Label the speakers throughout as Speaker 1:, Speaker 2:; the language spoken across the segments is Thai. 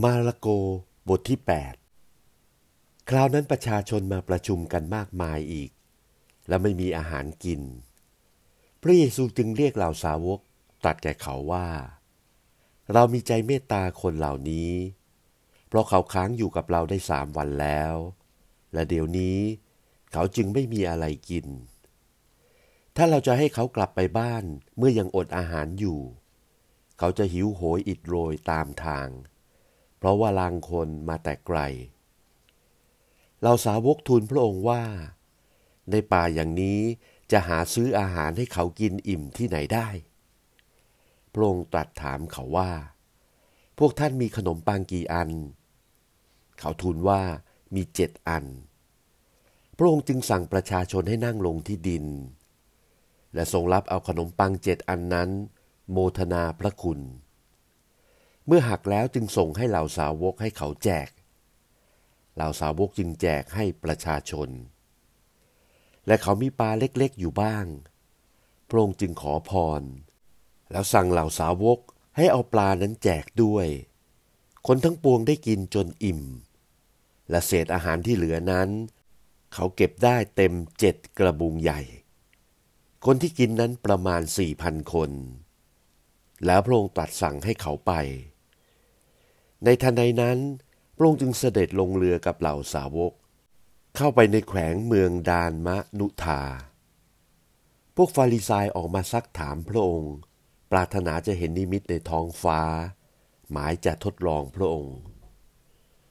Speaker 1: มาระโกบทที่ 8 คราวนั้นประชาชนมาประชุมกันมากมายอีก และไม่มีอาหารกิน พระเยซูจึงเรียกเหล่าสาวกตรัสแก่เขาว่า เรามีใจเมตตาคนเหล่านี้ เพราะเขาค้างอยู่กับเราได้สามวันแล้ว และเดี๋ยวนี้เขาจึงไม่มีอะไรกิน ถ้าเราจะให้เขากลับไปบ้านเมื่อยังอดอาหารอยู่ เขาจะหิวโหยอิดโรยตามทางเพราะว่าลางคนมาแต่ไกล เราสาวกทูลพระองค์ว่า ในป่าอย่างนี้จะหาซื้ออาหารให้เขากินอิ่มที่ไหนได้ พระองค์ตรัสถามเขาว่า พวกท่านมีขนมปังกี่อัน เขาทูลว่ามีเจ็ดอัน พระองค์จึงสั่งประชาชนให้นั่งลงที่ดิน และทรงรับเอาขนมปังเจ็ดอันนั้น โมทนาพระคุณ เมื่อหักแล้วจึงส่งให้เหล่าสาวกให้เขาแจก เหล่าสาวกจึงแจกให้ประชาชน และเขามีปลาเล็กๆอยู่บ้าง พระองค์จึงขอพร แล้วสั่งเหล่าสาวกให้เอาปลานั้นแจกด้วย คนทั้งปวงได้กินจนอิ่ม และเศษอาหารที่เหลือนั้น เขาเก็บได้เต็มเจ็ดกระบุงใหญ่ คนที่กินนั้นประมาณสี่พันคนแล้วพระองค์ตรัสสั่งให้เขาไป ในทันใดนั้น พระองค์จึงเสด็จลงเรือกับเหล่าสาวก เข้าไปในแขวงเมืองดานมะนุธา พวกฟาริสายออกมาซักถามพระองค์ ปรารถนาจะเห็นนิมิตในท้องฟ้า หมายจะทดลองพระองค์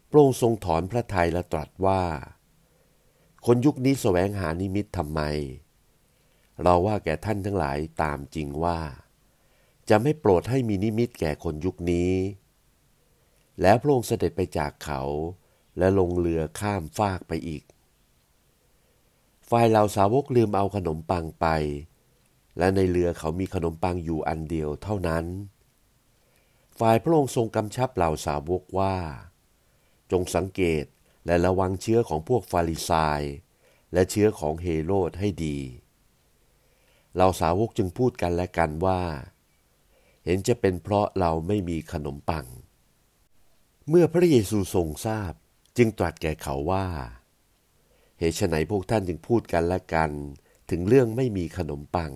Speaker 1: พระองค์ทรงถอนพระทัยและตรัสว่า คนยุคนี้แสวงหานิมิตทำไม เราว่าแก่ท่านทั้งหลายตามจริงว่า จะไม่โปรดให้มีนิมิตแก่คนยุคนี้ แล้วพระองค์เสด็จไปจากเขา และลงเรือข้ามฟากไปอีก ฝ่ายเหล่าสาวกลืมเอาขนมปังไป และในเรือเขามีขนมปังอยู่อันเดียวเท่านั้น ฝ่ายพระองค์ทรงกำชับเหล่าสาวกว่า จงสังเกตและระวังเชื้อของพวกฟาริสายและเชื้อของเฮโรดให้ดีเหล่าสาวกจึงพูดกันและกันว่า เห็นจะเป็นเพราะเราไม่มีขนมปัง เมื่อพระเยซูทรงทราบจึงตรัสแก่เขาว่า เหตุไฉนพวกท่านจึงพูดกันและกันถึงเรื่องไม่มีขนมปัง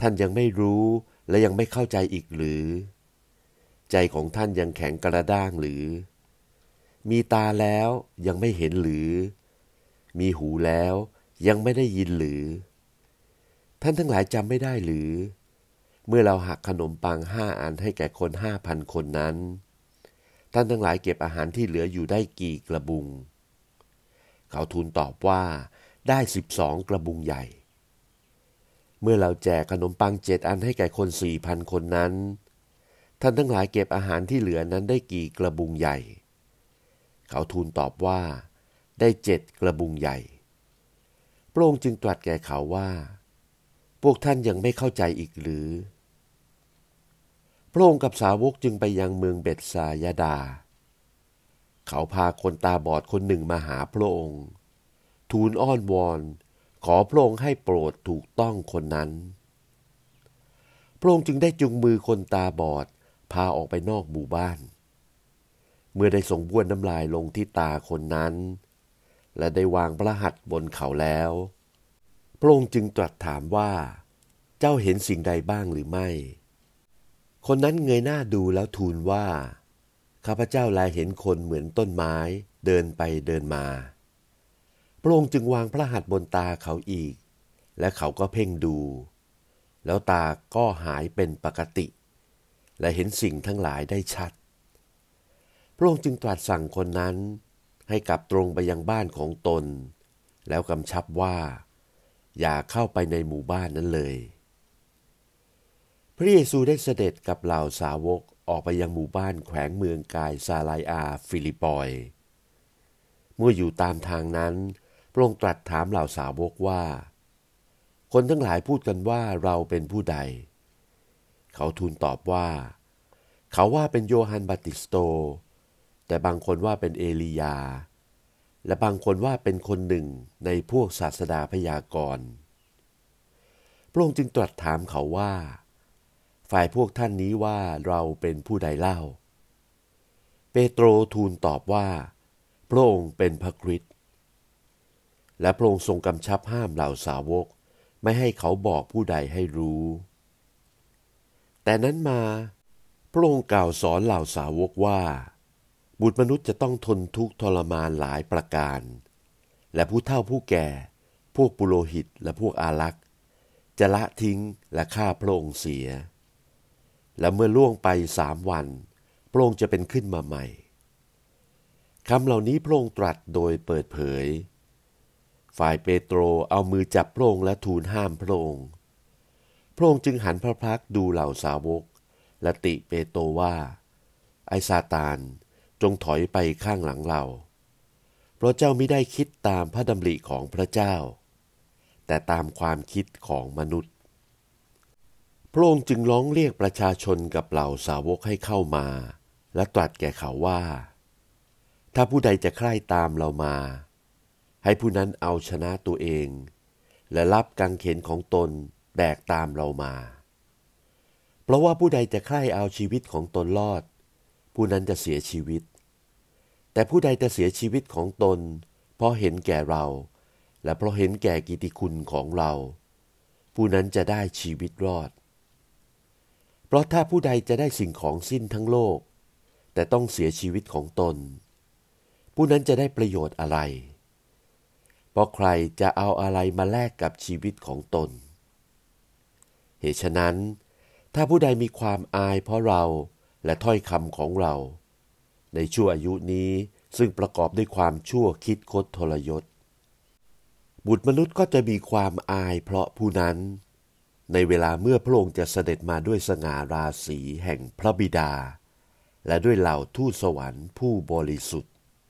Speaker 1: ท่านยังไม่รู้และยังไม่เข้าใจอีกหรือ ใจของท่านยังแข็งกระด้างหรือ มีตาแล้วยังไม่เห็นหรือ มีหูแล้วยังไม่ได้ยินหรือ ท่านทั้งหลายจำไม่ได้หรือ เมื่อเราหักขนมปังห้าอันให้แก่คนห้าพันคนนั้น ท่านทั้งหลายเก็บอาหารที่เหลืออยู่ได้กี่กระบุง เขาทูลตอบว่าได้สิบสองกระบุงใหญ่ เมื่อเราแจกขนมปังเจ็ดอันให้แก่คนสี่พันคนนั้น ท่านทั้งหลายเก็บอาหารที่เหลือนั้นได้กี่กระบุงใหญ่ เขาทูลตอบว่า ได้เจ็ดกระบุงใหญ่ พระองค์จึงตรัสแก่เขาว่า พวกท่านยังไม่เข้าใจอีกหรือ ระองค์กับสาวกจึงไปยังเมืองเบตซายาดา เขาพาคนตาบอดคนหนึ่งมาหาพระองค์ ทูลอ้อนวอน ขอพระองค์ให้โปรดถูกต้องคนนั้น พระองค์จึงได้จุงมือคนตาบอด พาออกไปนอกหมู่บ้าน เมื่อได้ส่งบ้วนน้ำลายลงที่ตาคนนั้น และได้วางพระหัตถ์บนเขาแล้ว พระองค์จึงตรัสถามว่า เจ้าเห็นสิ่งใดบ้างหรือไม่ คนนั้นเงยหน้าดูแล้วทูลว่า ข้าพเจ้าลายเห็นคนเหมือนต้นไม้เดินไปเดินมา พระองค์จึงวางพระหัตถ์บนตาเขาอีก และเขาก็เพ่งดู แล้วตาก็หายเป็นปกติ และเห็นสิ่งทั้งหลายได้ชัด พระองค์จึงตรัสสั่งคนนั้นให้กลับตรงไปยังบ้านของตน แล้วกำชับว่า อย่าเข้าไปในหมู่บ้านนั้นเลย พระเยซูได้เสด็จกับเหล่าสาวกออกไปยังหมู่บ้านแขวงเมืองกายซาไรอาฟีลิปปอย เมื่ออยู่ตามทางนั้น พระองค์ตรัสถามเหล่าสาวกว่า คนทั้งหลายพูดกันว่าเราเป็นผู้ใด เขาทูลตอบว่า เขาว่าเป็นโยฮันบาติสโต แต่บางคนว่าเป็นเอลียา และบางคนว่าเป็นคนหนึ่งในพวกศาสดาพยากรณ์พระองค์จึงตรัสถามเขาว่า ฝ่ายพวกท่านนี้ว่าเราเป็นผู้ใดเล่า เปโตรทูลตอบว่า พระองค์เป็นพระคริสต์และพระองค์ทรงกำชับห้ามเหล่าสาวก ไม่ให้เขาบอกผู้ใดให้รู้ แต่นั้นมา พระองค์กล่าวสอนเหล่าสาวกว่า บุตรมนุษย์จะต้องทนทุกข์ทรมานหลายประการ และผู้เฒ่าผู้แก่ พวกปุโรหิตและพวกอารักษ์จะละทิ้งและฆ่าพระองค์เสีย และเมื่อล่วงไปสามวัน พระองค์จะเป็นขึ้นมาใหม่คำเหล่านี้พระองค์ตรัสโดยเปิดเผย ฝ่ายเปโตรเอามือจับพระองค์และทูลห้ามพระองค์ พระองค์จึงหันพระพักดูเหล่าสาวก และติเปโตรว่า ไอซาตาน จงถอยไปข้างหลังเรา เพราะเจ้าไม่ได้คิดตามพระดำริของพระเจ้า แต่ตามความคิดของมนุษย์ พระองค์จึงร้องเรียกประชาชนกับเหล่าสาวกให้เข้ามา และตรัสแก่เขาว่า ถ้าผู้ใดจะใคร่ตามเรามา ให้ผู้นั้นเอาชนะตัวเอง และรับกังเขนของตนแบกตามเรามา เพราะว่าผู้ใดจะใคร่เอาชีวิตของตนรอด ผู้นั้นจะเสียชีวิต แต่ผู้ใดจะเสียชีวิตของตน เพราะเห็นแก่เรา และเพราะเห็นแก่กิติคุณของเรา ผู้นั้นจะได้ชีวิตรอด ราะถ้าผู้ใดจะได้สิ่งของสิ้นทั้งโลก แต่ต้องเสียชีวิตของตน ผู้นั้นจะได้ประโยชน์อะไร เพราะใครจะเอาอะไรมาแลกกับชีวิตของตน เหตุฉะนั้น ถ้าผู้ใดมีความอายเพราะเราและถ้อยคำของเรา ในชั่วอายุนี้ซึ่งประกอบด้วยความชั่วคิดคดทรยศ บุตรมนุษย์ก็จะมีความอายเพราะผู้นั้น ในเวลาเมื่อพระองค์จะเสด็จมาด้วยสง่าราศีแห่งพระบิดา และด้วยเหล่าทูตสวรรค์ผู้บริสุทธิ์